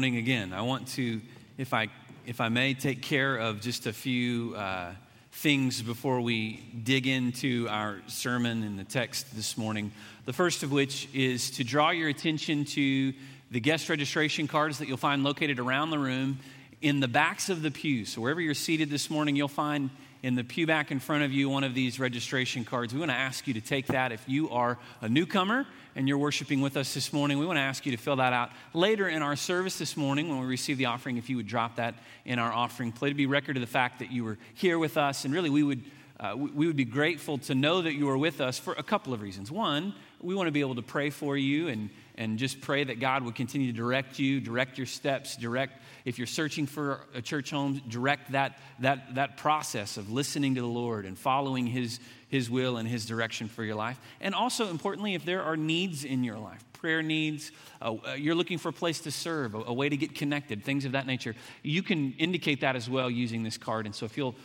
morning again. I want to, if I, if I may, take care of just a few uh, things before we dig into our sermon and the text this morning. The first of which is to draw your attention to the guest registration cards that you'll find located around the room in the backs of the pews. So wherever you're seated this morning, you'll find in the pew back in front of you one of these registration cards. We want to ask you to take that if you are a newcomer and you're worshiping with us this morning, we want to ask you to fill that out later in our service this morning when we receive the offering. If you would drop that in our offering plate to be record of the fact that you were here with us, and really we would. Uh, we would be grateful to know that you are with us for a couple of reasons. One, we want to be able to pray for you and, and just pray that God would continue to direct you, direct your steps, direct, if you're searching for a church home, direct that, that, that process of listening to the Lord and following His, his will and His direction for your life. And also, importantly, if there are needs in your life, prayer needs, uh, uh, you're looking for a place to serve, a, a, way to get connected, things of that nature, you can indicate that as well using this card. And so, if you'll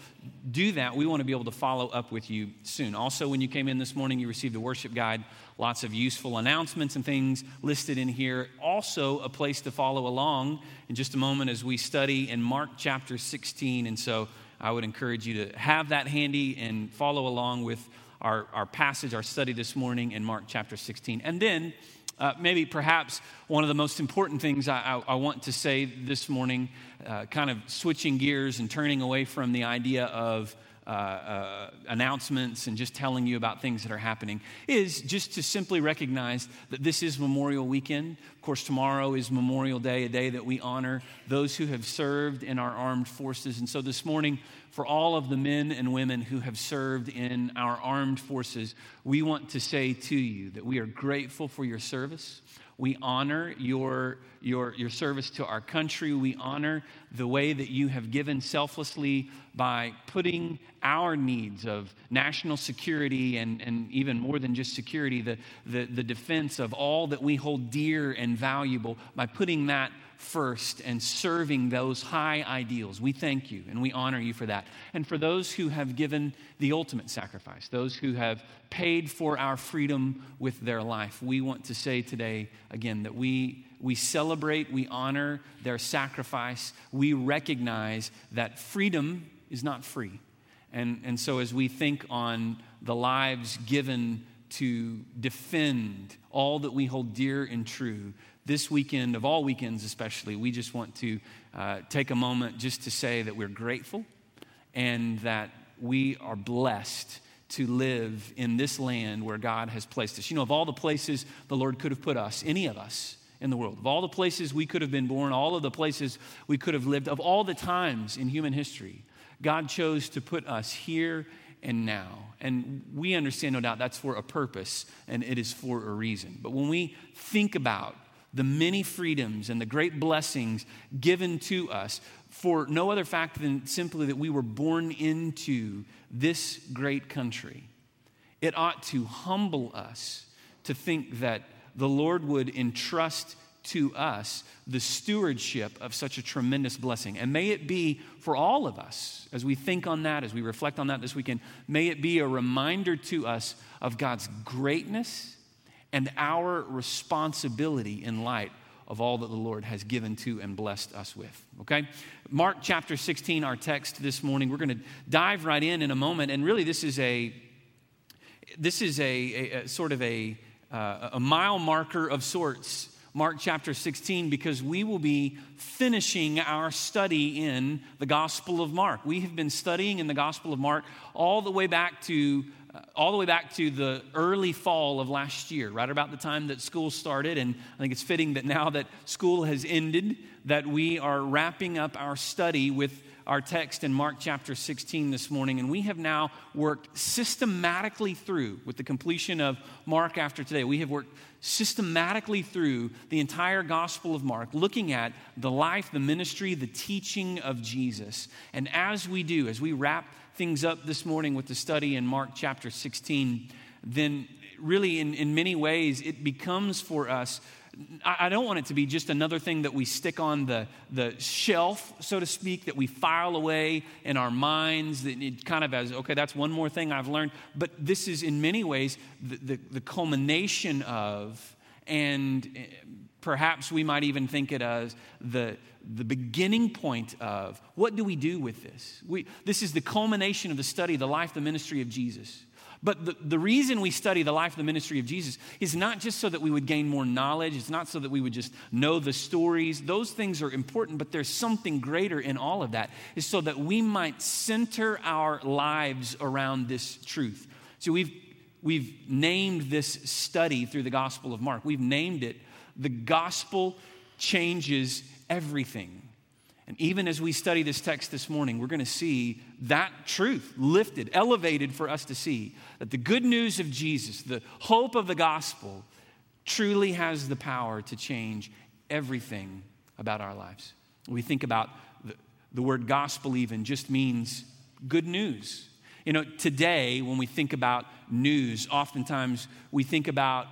do that, we want to be able to follow up with you soon. Also, when you came in this morning, you received a worship guide, lots of useful announcements and things listed in here. Also, a place to follow along in just a moment as we study in Mark chapter 16. And so, I would encourage you to have that handy and follow along with our, our passage, our study this morning in Mark chapter 16. And then, uh, maybe perhaps one of the most important things I, I, I want to say this morning, uh, kind of switching gears and turning away from the idea of uh, uh, announcements and just telling you about things that are happening is just to simply recognize that this is Memorial Weekend. Of course, tomorrow is Memorial Day, a day that we honor those who have served in our armed forces. And so this morning, for all of the men and women who have served in our armed forces, we want to say to you that we are grateful for your service. We honor your, your, your service to our country. We honor the way that you have given selflessly by putting our needs of national security and, and even more than just security, the, the, the defense of all that we hold dear and valuable, by putting that first and serving those high ideals. We thank you and we honor you for that. And for those who have given the ultimate sacrifice, those who have paid for our freedom with their life, we want to say today again that we, we celebrate, we honor their sacrifice. We recognize that freedom is not free. And, and so as we think on the lives given to defend all that we hold dear and true, this weekend, of all weekends especially, we just want to uh, take a moment just to say that we're grateful and that we are blessed to live in this land where God has placed us. You know, of all the places the Lord could have put us, any of us in the world, of all the places we could have been born, all of the places we could have lived, of all the times in human history, God chose to put us here and now. And we understand, no doubt, that's for a purpose and it is for a reason. But when we think about the many freedoms and the great blessings given to us for no other fact than simply that we were born into this great country. It ought to humble us to think that the Lord would entrust to us the stewardship of such a tremendous blessing. And may it be for all of us, as we think on that, as we reflect on that this weekend, may it be a reminder to us of God's greatness and our responsibility in light of all that the Lord has given to and blessed us with. Okay? Mark chapter 16, our text this morning. We're going to dive right in in a moment. And really, this is a this is a, a, a sort of a, uh, a mile marker of sorts Mark chapter 16 because we will be finishing our study in the Gospel of Mark. We have been studying in the Gospel of Mark all the way back to uh, all the way back to the early fall of last year, right about the time that school started. And I think it's fitting that now that school has ended, that we are wrapping up our study with our text in Mark chapter 16 this morning. And we have now worked systematically through, with the completion of Mark after today, we have worked systematically through the entire Gospel of Mark, looking at the life, the ministry, the teaching of Jesus. And as we do, as we wrap things up this morning with the study in Mark chapter 16, then really, in, in many ways, it becomes for us. I don't want it to be just another thing that we stick on the, the shelf, so to speak, that we file away in our minds, that it kind of as, okay, that's one more thing I've learned. But this is in many ways the, the, the culmination of and perhaps we might even think it as the, the beginning point of what do we do with this? We, this is the culmination of the study, the life, the ministry of Jesus. But the, the reason we study the life, the ministry of Jesus is not just so that we would gain more knowledge. It's not so that we would just know the stories. Those things are important, but there's something greater in all of that, is so that we might center our lives around this truth. So we've, we've named this study through the Gospel of Mark, we've named it The Gospel Changes Everything. And even as we study this text this morning, we're going to see that truth lifted, elevated for us to see that the good news of Jesus, the hope of the gospel, truly has the power to change everything about our lives. We think about the, the word gospel, even just means good news. You know, today, when we think about news, oftentimes we think about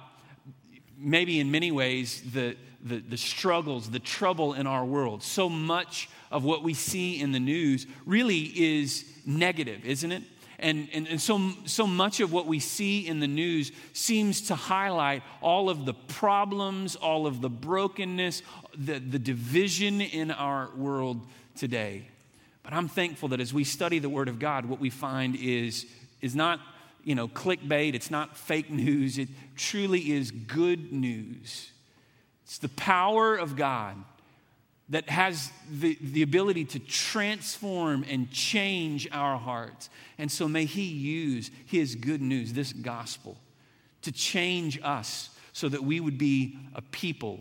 maybe in many ways the the, the struggles, the trouble in our world. So much of what we see in the news really is negative, isn't it? And, and, and so, so much of what we see in the news seems to highlight all of the problems, all of the brokenness, the, the division in our world today. But I'm thankful that as we study the Word of God, what we find is, is not you know, clickbait, it's not fake news, it truly is good news. It's the power of God that has the, the ability to transform and change our hearts. And so may He use His good news, this gospel, to change us so that we would be a people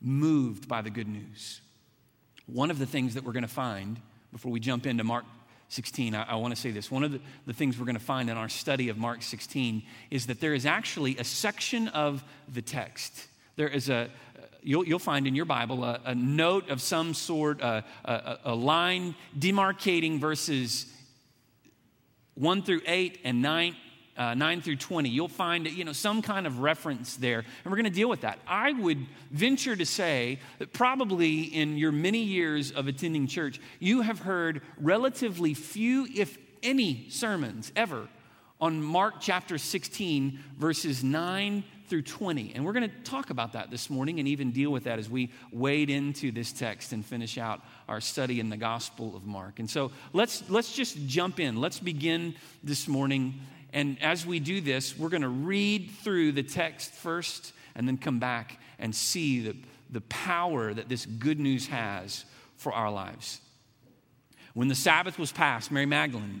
moved by the good news. One of the things that we're going to find before we jump into Mark 16, I, I want to say this. One of the, the things we're going to find in our study of Mark 16 is that there is actually a section of the text. There is a, you'll, you'll find in your Bible a, a note of some sort, a, a, a line demarcating verses 1 through 8 and 9 uh, 9 through 20 you'll find you know some kind of reference there and we're going to deal with that i would venture to say that probably in your many years of attending church you have heard relatively few if any sermons ever on mark chapter 16 verses 9 through 20. And we're going to talk about that this morning and even deal with that as we wade into this text and finish out our study in the Gospel of Mark. And so let's, let's just jump in. Let's begin this morning. And as we do this, we're going to read through the text first and then come back and see the, the power that this good news has for our lives. When the Sabbath was passed, Mary Magdalene,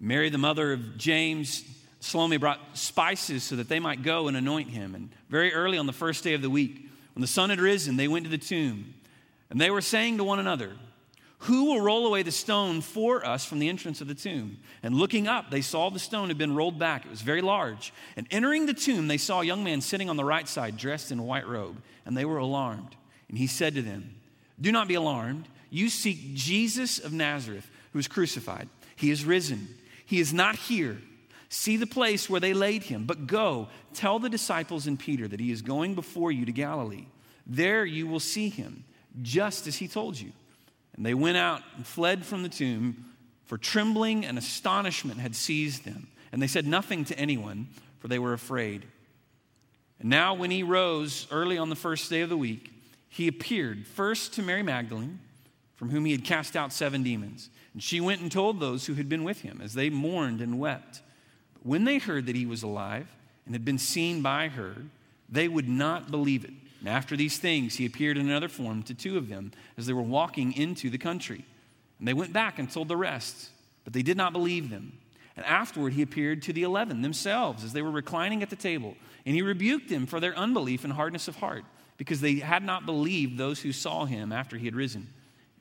Mary, the mother of James, Salome brought spices so that they might go and anoint him. And very early on the first day of the week, when the sun had risen, they went to the tomb. And they were saying to one another, Who will roll away the stone for us from the entrance of the tomb? And looking up, they saw the stone had been rolled back. It was very large. And entering the tomb, they saw a young man sitting on the right side, dressed in a white robe. And they were alarmed. And he said to them, Do not be alarmed. You seek Jesus of Nazareth, who was crucified. He is risen. He is not here See the place where they laid him, but go, tell the disciples and Peter that he is going before you to Galilee. There you will see him, just as he told you. And they went out and fled from the tomb, for trembling and astonishment had seized them. And they said nothing to anyone, for they were afraid. And now, when he rose early on the first day of the week, he appeared first to Mary Magdalene, from whom he had cast out seven demons. And she went and told those who had been with him, as they mourned and wept. But When they heard that he was alive and had been seen by her, they would not believe it. And after these things, he appeared in another form to two of them as they were walking into the country. And they went back and told the rest, but they did not believe them. And afterward, he appeared to the eleven themselves as they were reclining at the table. And he rebuked them for their unbelief and hardness of heart, because they had not believed those who saw him after he had risen.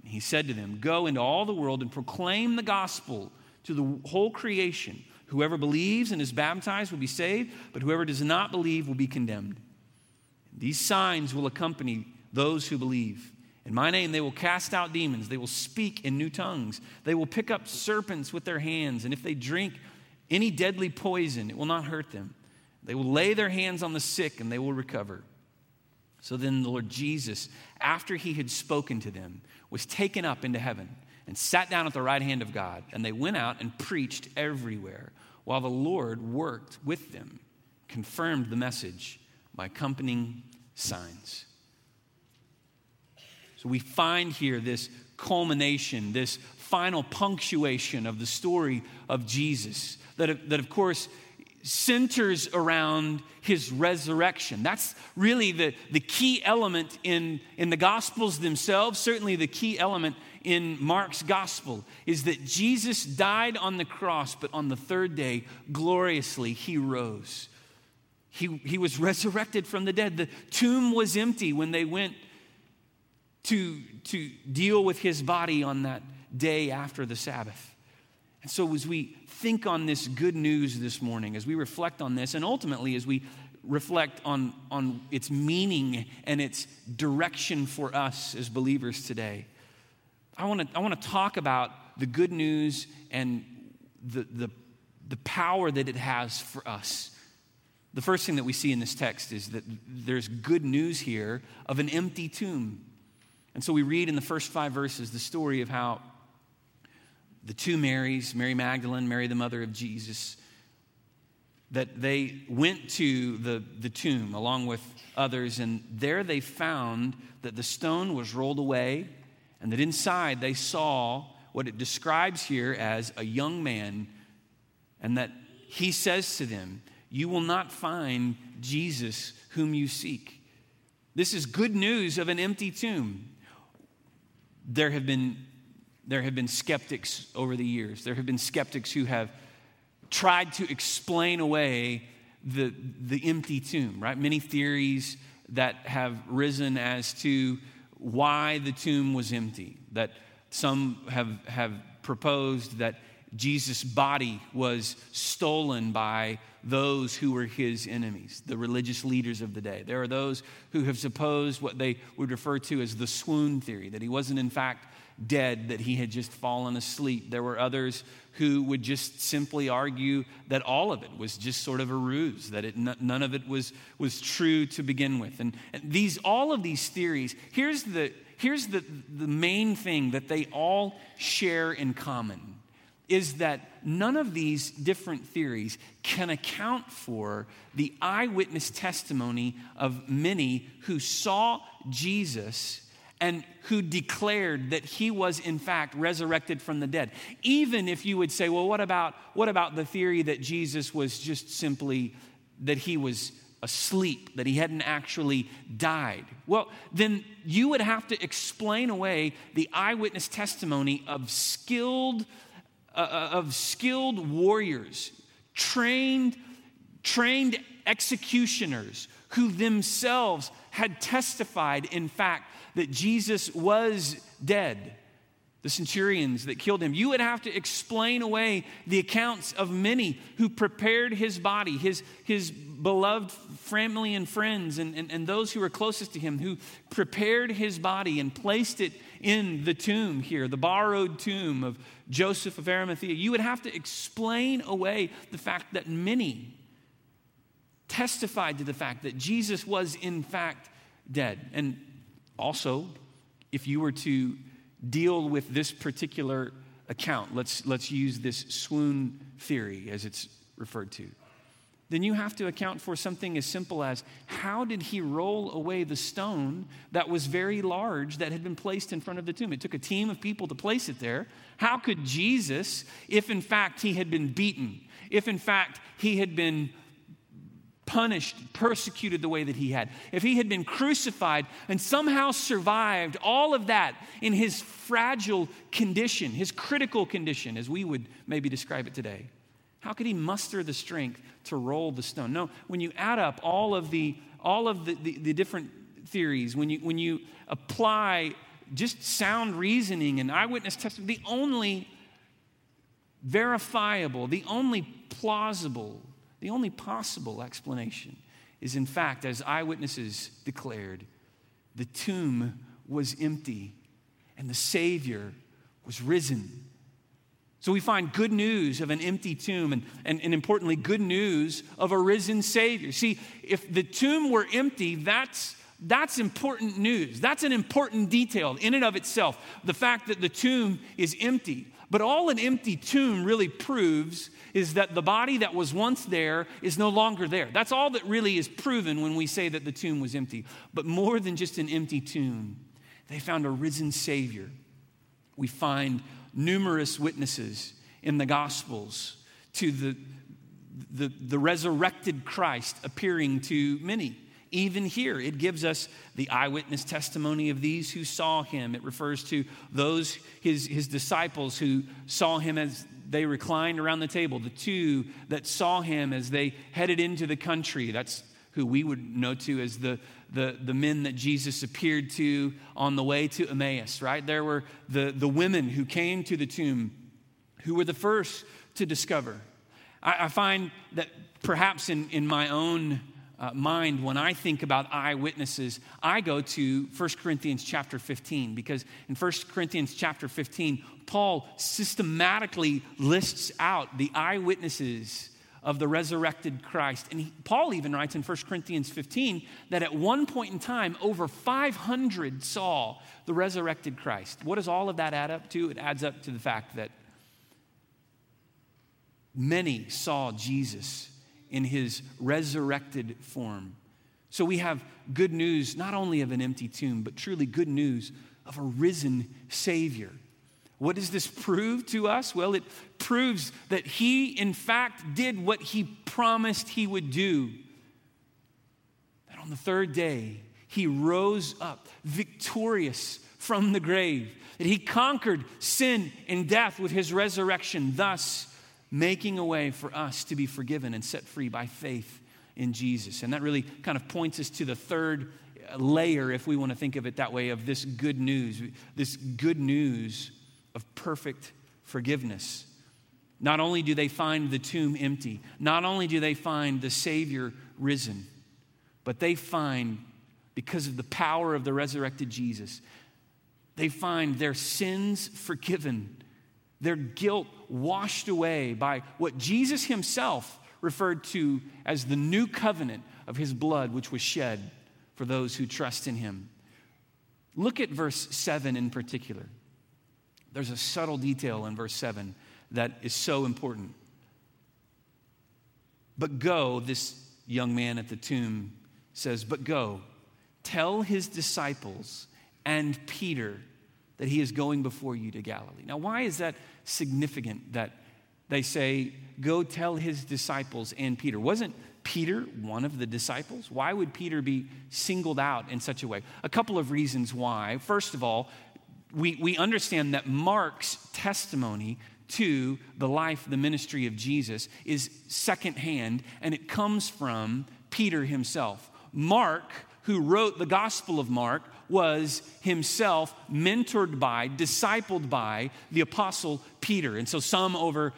And he said to them, Go into all the world and proclaim the gospel to the whole creation. Whoever believes and is baptized will be saved, but whoever does not believe will be condemned. These signs will accompany those who believe. In my name, they will cast out demons. They will speak in new tongues. They will pick up serpents with their hands. And if they drink any deadly poison, it will not hurt them. They will lay their hands on the sick and they will recover. So then the Lord Jesus, after he had spoken to them, was taken up into heaven and sat down at the right hand of God. And they went out and preached everywhere while the Lord worked with them, confirmed the message by accompanying signs. So we find here this culmination, this final punctuation of the story of Jesus, that, that of course centers around his resurrection. That's really the, the key element in, in the Gospels themselves, certainly the key element in Mark's Gospel, is that Jesus died on the cross, but on the third day, gloriously, he rose. He, he was resurrected from the dead. The tomb was empty when they went to, to deal with his body on that day after the Sabbath. And so, as we think on this good news this morning, as we reflect on this, and ultimately as we reflect on, on its meaning and its direction for us as believers today, I want to I wanna talk about the good news and the, the, the power that it has for us. The first thing that we see in this text is that there's good news here of an empty tomb. And so we read in the first five verses the story of how the two Marys, Mary Magdalene, Mary the mother of Jesus, that they went to the, the tomb along with others, and there they found that the stone was rolled away, and that inside they saw what it describes here as a young man, and that he says to them, You will not find Jesus whom you seek. This is good news of an empty tomb. There have been there have been skeptics over the years. There have been skeptics who have tried to explain away the, the empty tomb, right? Many theories that have risen as to why the tomb was empty. That some have, have proposed that Jesus' body was stolen by those who were his enemies, the religious leaders of the day. There are those who have supposed what they would refer to as the swoon theory, that he wasn't, in fact, dead, that he had just fallen asleep. There were others who would just simply argue that all of it was just sort of a ruse, that it, none of it was, was true to begin with. And, and these, all of these theories, here's, the, here's the, the main thing that they all share in common is that none of these different theories can account for the eyewitness testimony of many who saw Jesus and who declared that he was in fact resurrected from the dead. Even if you would say, well, what about, what about the theory that Jesus was just simply that he was asleep, that he hadn't actually died? Well, then you would have to explain away the eyewitness testimony of skilled, uh of skilled warriors, trained, trained executioners who themselves had testified, in fact, that Jesus was dead, the centurions that killed him. You would have to explain away the accounts of many who prepared his body, his, his beloved family and friends, and, and, and those who were closest to him, who prepared his body and placed it in the tomb here, the borrowed tomb of Joseph of Arimathea. You would have to explain away the fact that many testified to the fact that Jesus was, in fact, dead. And also, if you were to deal with this particular account, let's, let's use this swoon theory as it's referred to, then you have to account for something as simple as how did he roll away the stone that was very large that had been placed in front of the tomb? It took a team of people to place it there. How could Jesus, if in fact he had been beaten, if in fact he had been punished, persecuted the way that he had, if he had been crucified and somehow survived all of that in his fragile condition, his critical condition, as we would maybe describe it today, how could he muster the strength to roll the stone? No, when you add up all of the, all of the, the, the different theories, when you, when you apply just sound reasoning and eyewitness testimony, the only verifiable, the only plausible the only possible explanation is, in fact, as eyewitnesses declared, the tomb was empty and the Savior was risen. So we find good news of an empty tomb and, and, and, importantly, good news of a risen Savior. See, if the tomb were empty, that's, that's important news. That's an important detail in and of itself. The fact that the tomb is empty. But all an empty tomb really proves is that the body that was once there is no longer there. That's all that really is proven when we say that the tomb was empty. But more than just an empty tomb, They found a risen Savior. We find numerous witnesses in the Gospels to the, the, the resurrected Christ appearing to many. Even here, it gives us the eyewitness testimony of these who saw him. It refers to those, his, his disciples, who saw him as they reclined around the table, the two that saw him as they headed into the country. That's who we would know to as the, the, the men that Jesus appeared to on the way to Emmaus, right? There were the, the women who came to the tomb who were the first to discover. I, I find that perhaps in, in my own uh, mind when I think about eyewitnesses, I go to 1 Corinthians chapter 15 because in 1 Corinthians chapter 15, Paul systematically lists out the eyewitnesses of the resurrected Christ. And he, Paul even writes in 1 Corinthians 15 that at one point in time, over 500 saw the resurrected Christ. What does all of that add up to? It adds up to the fact that many saw Jesus in his resurrected form. So we have good news, not only of an empty tomb, but truly good news of a risen Savior. What does this prove to us? Well, it proves that he, in fact, did what he promised he would do. That on the third day, he rose up victorious from the grave, that he conquered sin and death with his resurrection, thus making a way for us to be forgiven and set free by faith in Jesus. And that really kind of points us to the third layer, if we want to think of it that way, of this good news. This good news of perfect forgiveness. Not only do they find the tomb empty, not only do they find the Savior risen, but they find, because of the power of the resurrected Jesus, they find their sins forgiven, their guilt washed away by what Jesus himself referred to as the new covenant of his blood, which was shed for those who trust in him. Look at verse 7 in particular. There's a subtle detail in verse 7 that is so important. But go, this young man at the tomb says, But go, tell his disciples and Peter that he is going before you to Galilee. Now, why is that significant that they say, Go tell his disciples and Peter? Wasn't Peter one of the disciples? Why would Peter be singled out in such a way? A couple of reasons why. First of all, we, we understand that Mark's testimony to the life, the ministry of Jesus is secondhand, and it comes from Peter himself. Mark, who wrote the Gospel of Mark, was himself mentored by, discipled by the Apostle Peter. And so some over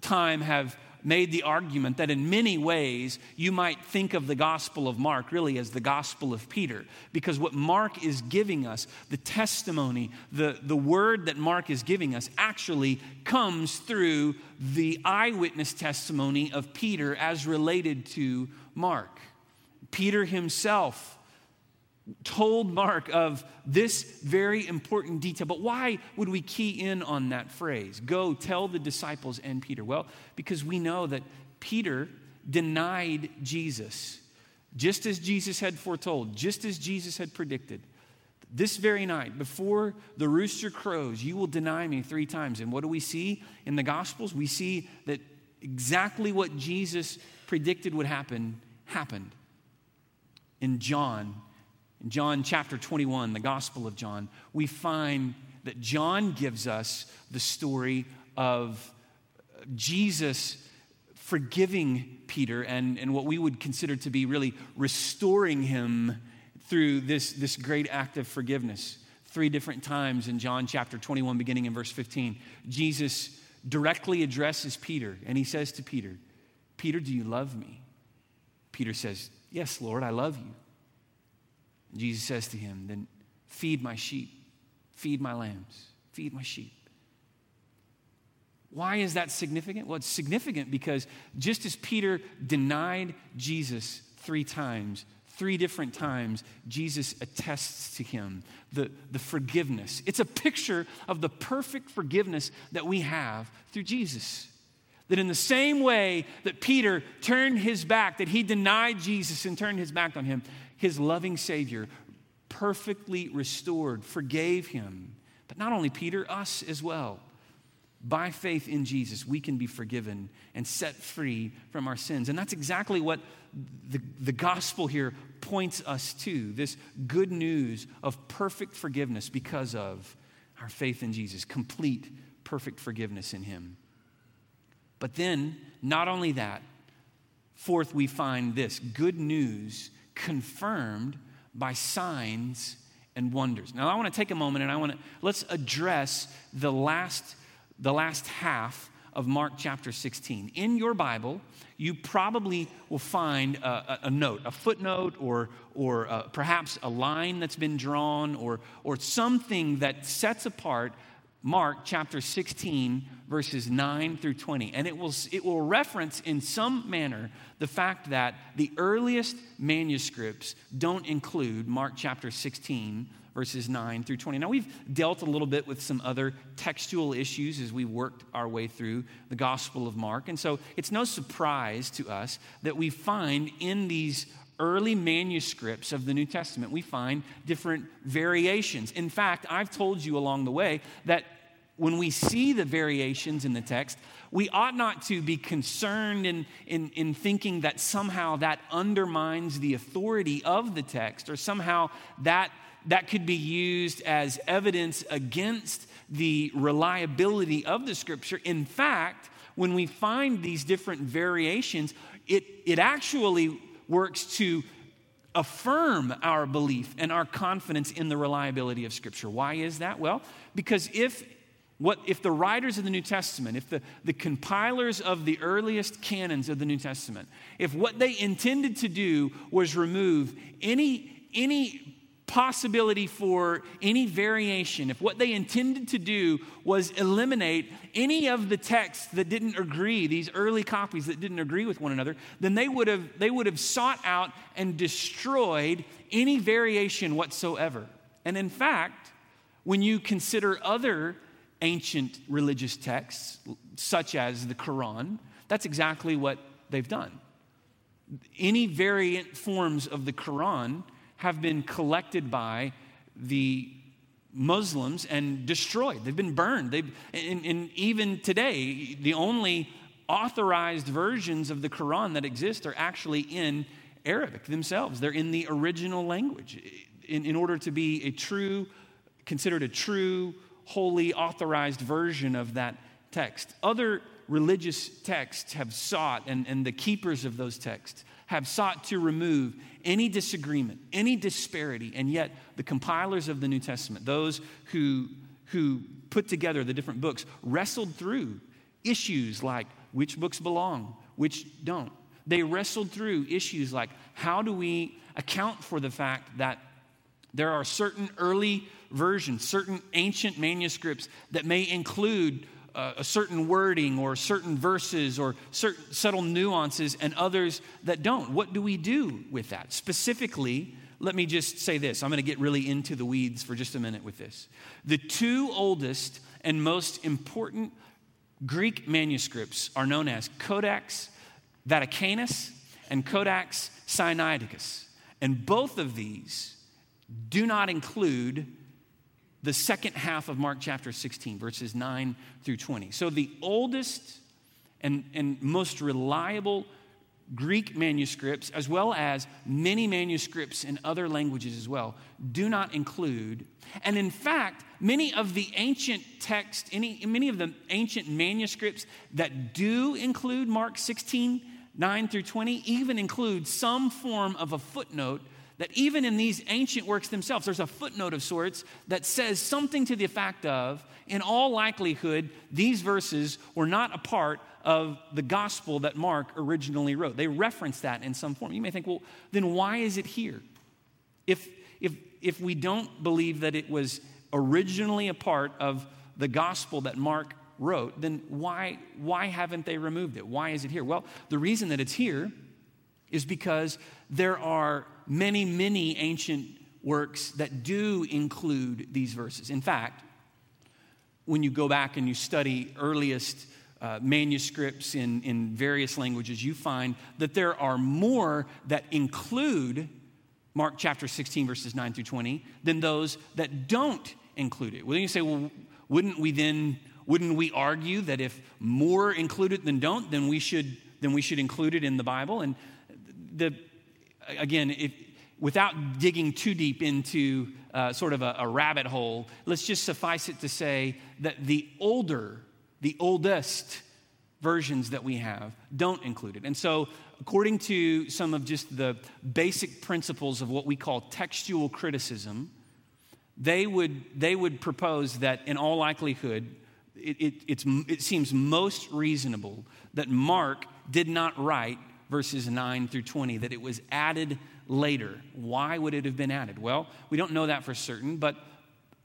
time have made the argument that in many ways you might think of the Gospel of Mark really as the Gospel of Peter, because what Mark is giving us, the testimony, the, the word that Mark is giving us, actually comes through the eyewitness testimony of Peter as related to Mark. Peter himself told Mark of this very important detail. But why would we key in on that phrase? Go tell the disciples and Peter. Well, because we know that Peter denied Jesus, just as Jesus had foretold, just as Jesus had predicted. This very night, before the rooster crows, you will deny me three times. And what do we see in the Gospels? We see that exactly what Jesus predicted would happen happened. In John John chapter 21, the Gospel of John, we find that John gives us the story of Jesus forgiving Peter and, and what we would consider to be really restoring him through this, this great act of forgiveness. Three different times in John chapter 21, beginning in verse 15, Jesus directly addresses Peter and he says to Peter, Peter, do you love me? Peter says, Yes, Lord, I love you. Jesus says to him, Then feed my sheep, feed my lambs, feed my sheep. Why is that significant? Well, it's significant because just as Peter denied Jesus three times, three different times, Jesus attests to him the, the forgiveness. It's a picture of the perfect forgiveness that we have through Jesus. That in the same way that Peter turned his back, that he denied Jesus and turned his back on him, his loving Savior perfectly restored, forgave him. But not only Peter, us as well. By faith in Jesus, we can be forgiven and set free from our sins. And that's exactly what the, the gospel here points us to this good news of perfect forgiveness because of our faith in Jesus, complete, perfect forgiveness in Him. But then, not only that, fourth, we find this good news confirmed by signs and wonders. Now, I want to take a moment and I want to let's address the last, the last half of Mark chapter 16. In your Bible, you probably will find a, a, note, a footnote, or, or uh, perhaps a line that's been drawn, or, or something that sets apart Mark chapter 16, verses 9 through 20. And it will, it will reference in some manner the fact that the earliest manuscripts don't include Mark chapter 16, verses 9 through 20. Now, we've dealt a little bit with some other textual issues as we worked our way through the Gospel of Mark. And so it's no surprise to us that we find in these early manuscripts of the New Testament, we find different variations. In fact, I've told you along the way that when we see the variations in the text, we ought not to be concerned in, in, in, thinking that somehow that undermines the authority of the text or somehow that, that could be used as evidence against the reliability of the scripture. In fact, when we find these different variations, it, it actually works to affirm our belief and our confidence in the reliability of Scripture. Why is that? Well, because if what if the writers of the New Testament, if the, the compilers of the earliest canons of the New Testament, if what they intended to do was remove any, any possibility for any variation, if what they intended to do was eliminate any of the texts that didn't agree, these early copies that didn't agree with one another, then they would have, they would have sought out and destroyed any variation whatsoever. And in fact, when you consider other ancient religious texts, such as the Quran, that's exactly what they've done. Any variant forms of the Quran have been collected by the Muslims and destroyed. They've been burned. They've, and, and even today, the only authorized versions of the Quran that exist are actually in Arabic themselves. They're in the original language in, in order to be a true, considered a true holy, authorized version of that text. Other religious texts have sought, and, and the keepers of those texts have sought to remove any disagreement, any disparity, and yet the compilers of the New Testament, those who, who put together the different books, wrestled through issues like which books belong, which don't. They wrestled through issues like how do we account for the fact that there are certain early versions, certain ancient manuscripts that may include uh, a certain wording or certain verses or certain subtle nuances and others that don't. What do we do with that? Specifically, let me just say this. I'm going to get really into the weeds for just a minute with this. The two oldest and most important Greek manuscripts are known as Codex Vaticanus and Codex Sinaiticus. And both of these do not include the second half of Mark chapter 16, verses 9 through 20. So the oldest and, and most reliable Greek manuscripts, as well as many manuscripts in other languages as well, do not include. And in fact, many of the ancient texts, any, many of the ancient manuscripts that do include Mark 16, 9 through 20, even include some form of a footnote that even in these ancient works themselves, there's a footnote of sorts that says something to the effect of, in all likelihood, these verses were not a part of the gospel that Mark originally wrote. They reference that in some form. You may think, well, then why is it here? If, if, if we don't believe that it was originally a part of the gospel that Mark wrote, then why, why haven't they removed it? Why is it here? Well, the reason that it's here is because there are many, many ancient works that do include these verses. In fact, when you go back and you study earliest uh, manuscripts in, in various languages, you find that there are more that include Mark chapter 16, verses 9 through 20, than those that don't include it. Well, then you say, well, wouldn't we then, wouldn't we argue that if more include it than don't, then we should, then we should include it in the Bible? And the, again, if, without digging too deep into uh, sort of a, a rabbit hole, let's just suffice it to say that the older, the oldest versions that we have don't include it. And so, according to some of just the basic principles of what we call textual criticism, they would, they would propose that in all likelihood, it, it, it seems most reasonable that Mark did not write verses 9 through 20, that it was added later. Why would it have been added? Well, we don't know that for certain, but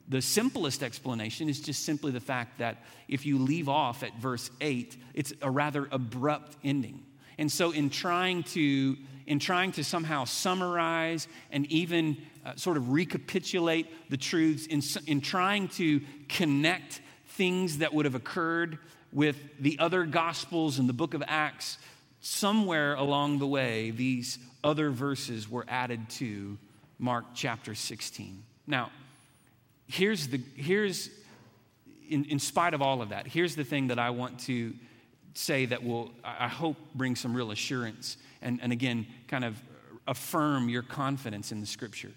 the simplest explanation is just simply the fact that if you leave off at verse 8, it's a rather abrupt ending. And so in trying to in trying to somehow summarize and even uh, sort of recapitulate the truths, in, in trying to connect things that would have occurred with the other gospels and the book of Acts, somewhere along the way, these other verses were added to Mark chapter 16. Now, here's the, here's, in, in spite of all of that, here's the thing that I want to say that will, I hope, bring some real assurance and, and again, kind of affirm your confidence in the scripture.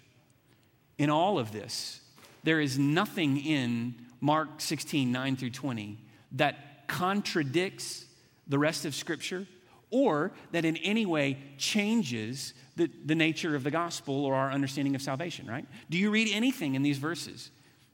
In all of this, there is nothing in Mark 16, 9 through 20 that contradicts the rest of scripture or that in any way changes the, the nature of the gospel or our understanding of salvation, right? Do you read anything in these verses?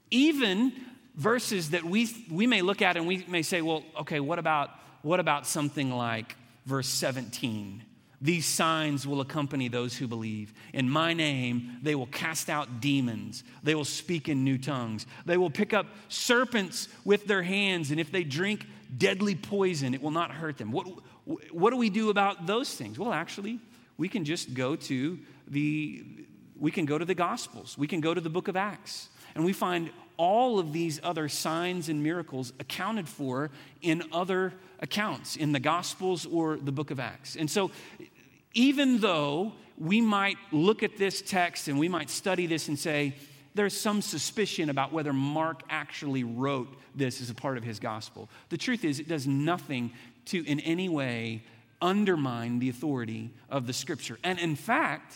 Even verses that we, we may look at and we may say, well, okay, what about, what about something like verse 17? These signs will accompany those who believe. In my name, they will cast out demons. They will speak in new tongues. They will pick up serpents with their hands, and if they drink deadly poison, it will not hurt them. What, what do we do about those things? Well, actually, we can just go to the we can go to the gospels. We can go to the book of Acts. And we find all of these other signs and miracles accounted for in other accounts in the gospels or the book of Acts. And so even though we might look at this text and we might study this and say, there's some suspicion about whether Mark actually wrote this as a part of his gospel. The truth is, it does nothing to in any way undermine the authority of the scripture. And in fact,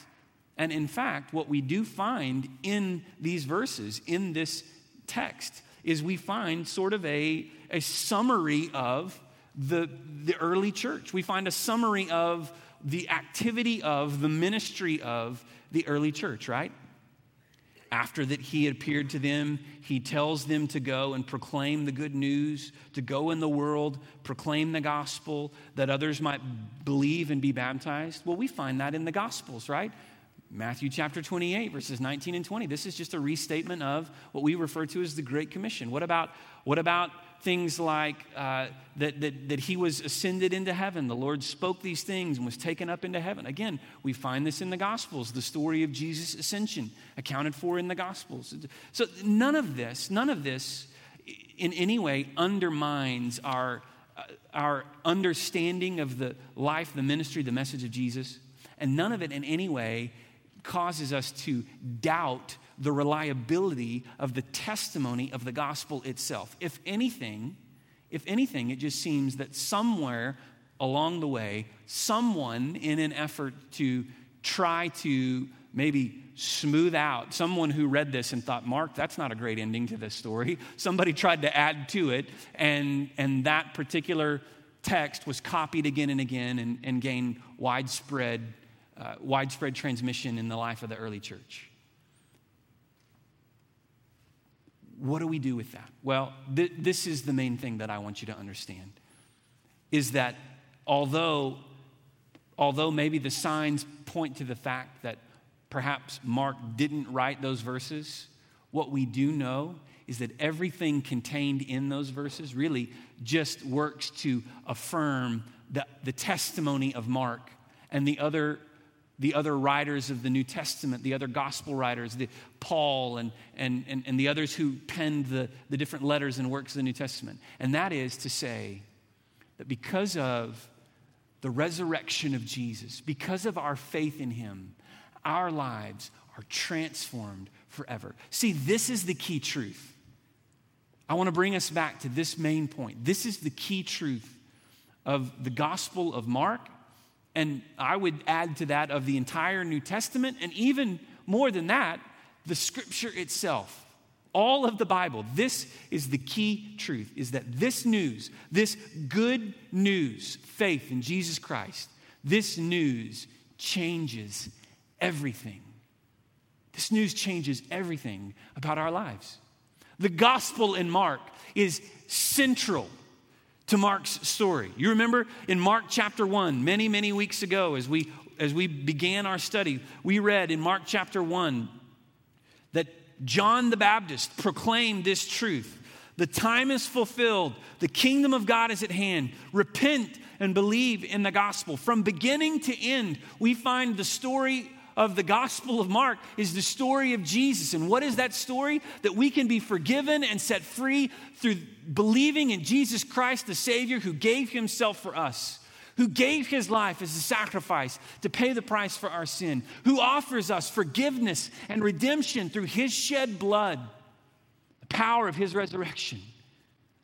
and in fact, what we do find in these verses, in this text, is we find sort of a, a summary of the, the early church. We find a summary of the activity of, the ministry of the early church, right? After that he appeared to them, he tells them to go and proclaim the good news, to go in the world, proclaim the gospel, that others might believe and be baptized. Well, we find that in the gospels, right? Matthew chapter 28, verses 19 and 20. This is just a restatement of what we refer to as the Great Commission. What about, what about things like uh, that, that, that he was ascended into heaven. The Lord spoke these things and was taken up into heaven. Again, we find this in the Gospels, the story of Jesus' ascension accounted for in the Gospels. So none of this, none of this in any way undermines our, uh, our understanding of the life, the ministry, the message of Jesus. And none of it in any way causes us to doubt the reliability of the testimony of the gospel itself. If anything, if anything, it just seems that somewhere along the way, someone in an effort to try to maybe smooth out, someone who read this and thought, Mark, that's not a great ending to this story. Somebody tried to add to it, and, and that particular text was copied again and again and, and gained widespread, uh, widespread transmission in the life of the early church. What do we do with that? Well, th- this is the main thing that I want you to understand is that although although maybe the signs point to the fact that perhaps Mark didn't write those verses, what we do know is that everything contained in those verses really just works to affirm the, the testimony of Mark and the other the other writers of the New Testament, the other gospel writers, the Paul and, and, and, and the others who penned the, the different letters and works of the New Testament. And that is to say that because of the resurrection of Jesus, because of our faith in him, our lives are transformed forever. See, this is the key truth. I want to bring us back to this main point. This is the key truth of the Gospel of Mark, and I would add to that of the entire New Testament, and even more than that, the Scripture itself. All of the Bible, this is the key truth is that this news, this good news, faith in Jesus Christ, this news changes everything. This news changes everything about our lives. The gospel in Mark is central to Mark's story. You remember in Mark chapter 1, many, many weeks ago, as we, as we began our study, we read in Mark chapter 1 that John the Baptist proclaimed this truth. The time is fulfilled, the kingdom of God is at hand. Repent and believe in the gospel. From beginning to end, we find the story of the Gospel of Mark is the story of Jesus. And what is that story? That we can be forgiven and set free through believing in Jesus Christ, the Savior who gave himself for us, who gave his life as a sacrifice to pay the price for our sin, who offers us forgiveness and redemption through his shed blood, the power of his resurrection.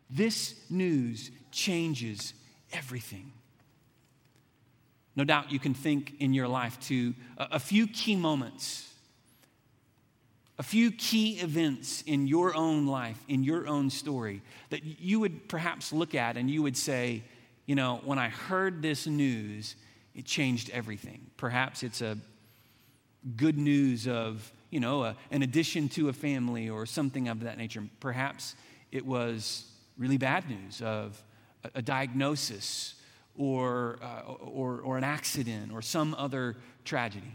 This news changes everything. No doubt you can think in your life to uh, a, few key moments, a few key events in your own life, in your own story, that you would perhaps look at and you would say, you know, when I heard this news, it changed everything. Perhaps it's a good news of, you know, a, an addition to a family or something of that nature. Perhaps it was really bad news of a, a diagnosis or, uh, or, or an accident or some other tragedy.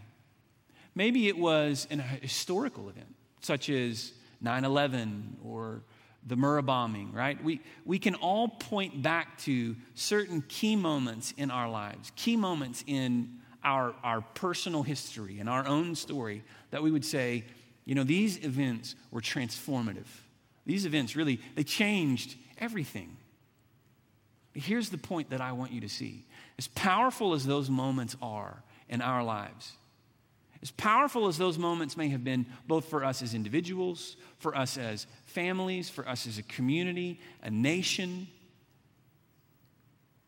Maybe it was an historical event, such as 9 11 or the Murrah bombing, right? We, we can all point back to certain key moments in our lives, key moments in our, our personal history and our own story that we would say, you know, these events were transformative. These events really, they changed everything. Here's the point that I want you to see. As powerful as those moments are in our lives, as powerful as those moments may have been, both for us as individuals, for us as families, for us as a community, a nation,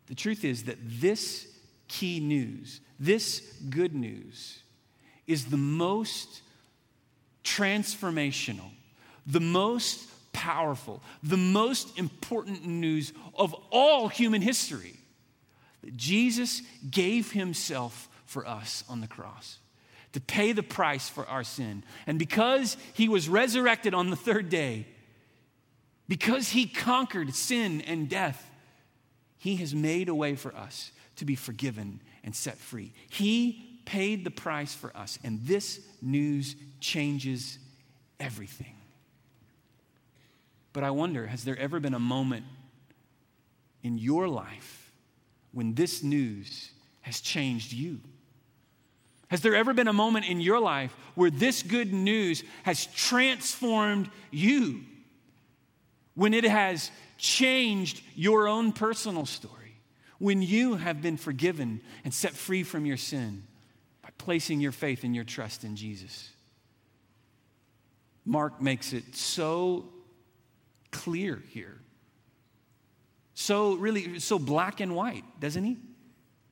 the truth is that this key news, this good news, is the most transformational, the most powerful, the most important news of all human history that Jesus gave himself for us on the cross to pay the price for our sin. And because he was resurrected on the third day, because he conquered sin and death, he has made a way for us to be forgiven and set free. He paid the price for us, and this news changes everything. But I wonder has there ever been a moment in your life when this news has changed you? Has there ever been a moment in your life where this good news has transformed you? When it has changed your own personal story? When you have been forgiven and set free from your sin by placing your faith and your trust in Jesus? Mark makes it so clear here. So, really, so black and white, doesn't he?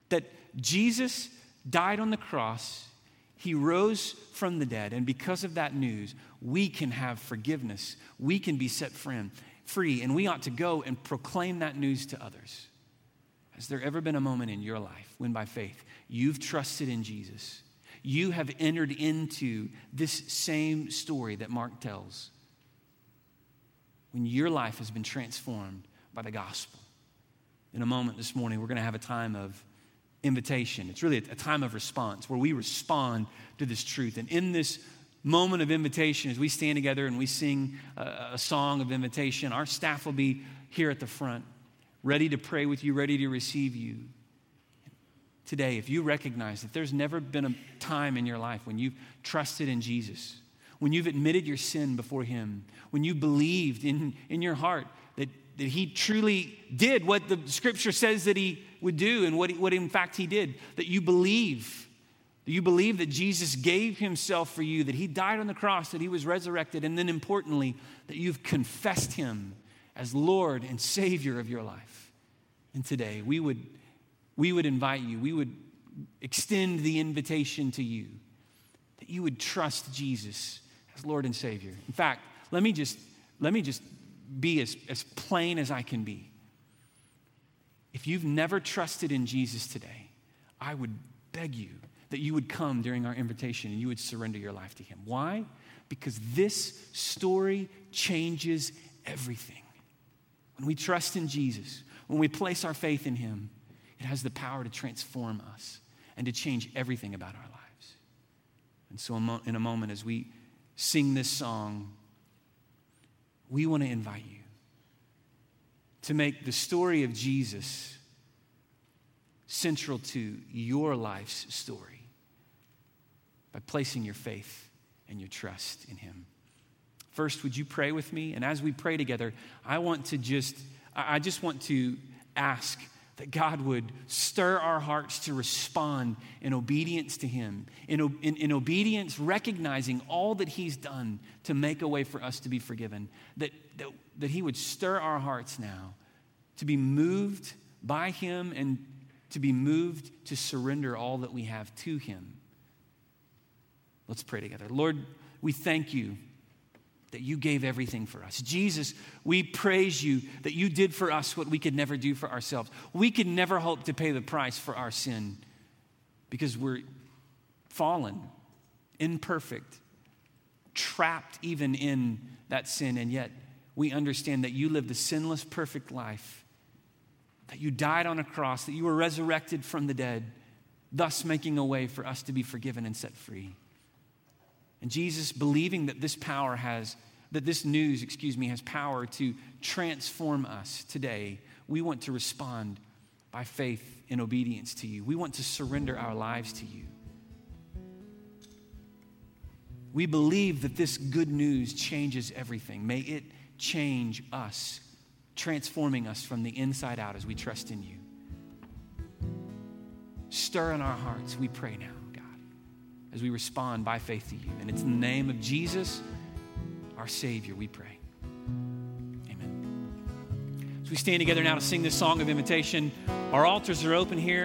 That Jesus died on the cross, he rose from the dead, and because of that news, we can have forgiveness. We can be set free, and we ought to go and proclaim that news to others. Has there ever been a moment in your life when, by faith, you've trusted in Jesus? You have entered into this same story that Mark tells when your life has been transformed by the gospel. In a moment this morning, we're going to have a time of invitation. It's really a time of response where we respond to this truth. And in this moment of invitation, as we stand together and we sing a, song of invitation, our staff will be here at the front, ready to pray with you, ready to receive you. Today, if you recognize that there's never been a time in your life when you've trusted in Jesus, when you've admitted your sin before Him, when you believed in, in your heart that, that He truly did what the scripture says that He would do and what, what in fact He did, that you believe Do you believe that Jesus gave himself for you, that he died on the cross, that he was resurrected, and then importantly, that you've confessed him as Lord and Savior of your life? And today, we would, we would invite you, we would extend the invitation to you that you would trust Jesus as Lord and Savior. In fact, let me just, let me just be as, as plain as I can be. If you've never trusted in Jesus today, I would beg you that you would come during our invitation and you would surrender your life to Him. Why? Because this story changes everything. When we trust in Jesus, when we place our faith in Him, it has the power to transform us and to change everything about our lives. And so, in a moment, as we sing this song, we want to invite you to make the story of Jesus central to your life's story by placing your faith and your trust in Him. First, would you pray with me? And as we pray together, I want to just, I just want to ask that God would stir our hearts to respond in obedience to Him, in, in, in, obedience, recognizing all that He's done to make a way for us to be forgiven, that, that, that He would stir our hearts now to be moved by Him and to be moved to surrender all that we have to Him. Let's pray together. Lord, we thank you that you gave everything for us. Jesus, we praise you that you did for us what we could never do for ourselves. We could never hope to pay the price for our sin because we're fallen, imperfect, trapped even in that sin, and yet we understand that you lived a sinless, perfect life, that you died on a cross, that you were resurrected from the dead, thus making a way for us to be forgiven and set free. And Jesus, believing that this power has, that this news, excuse me, has power to transform us today, we want to respond by faith and obedience to you. We want to surrender our lives to you. We believe that this good news changes everything. May it change us, transforming us from the inside out as we trust in you. Stir in our hearts, we pray now as we respond by faith to you. And it's in the name of Jesus, our Savior, we pray. Amen. As we stand together now to sing this song of invitation, our altars are open here.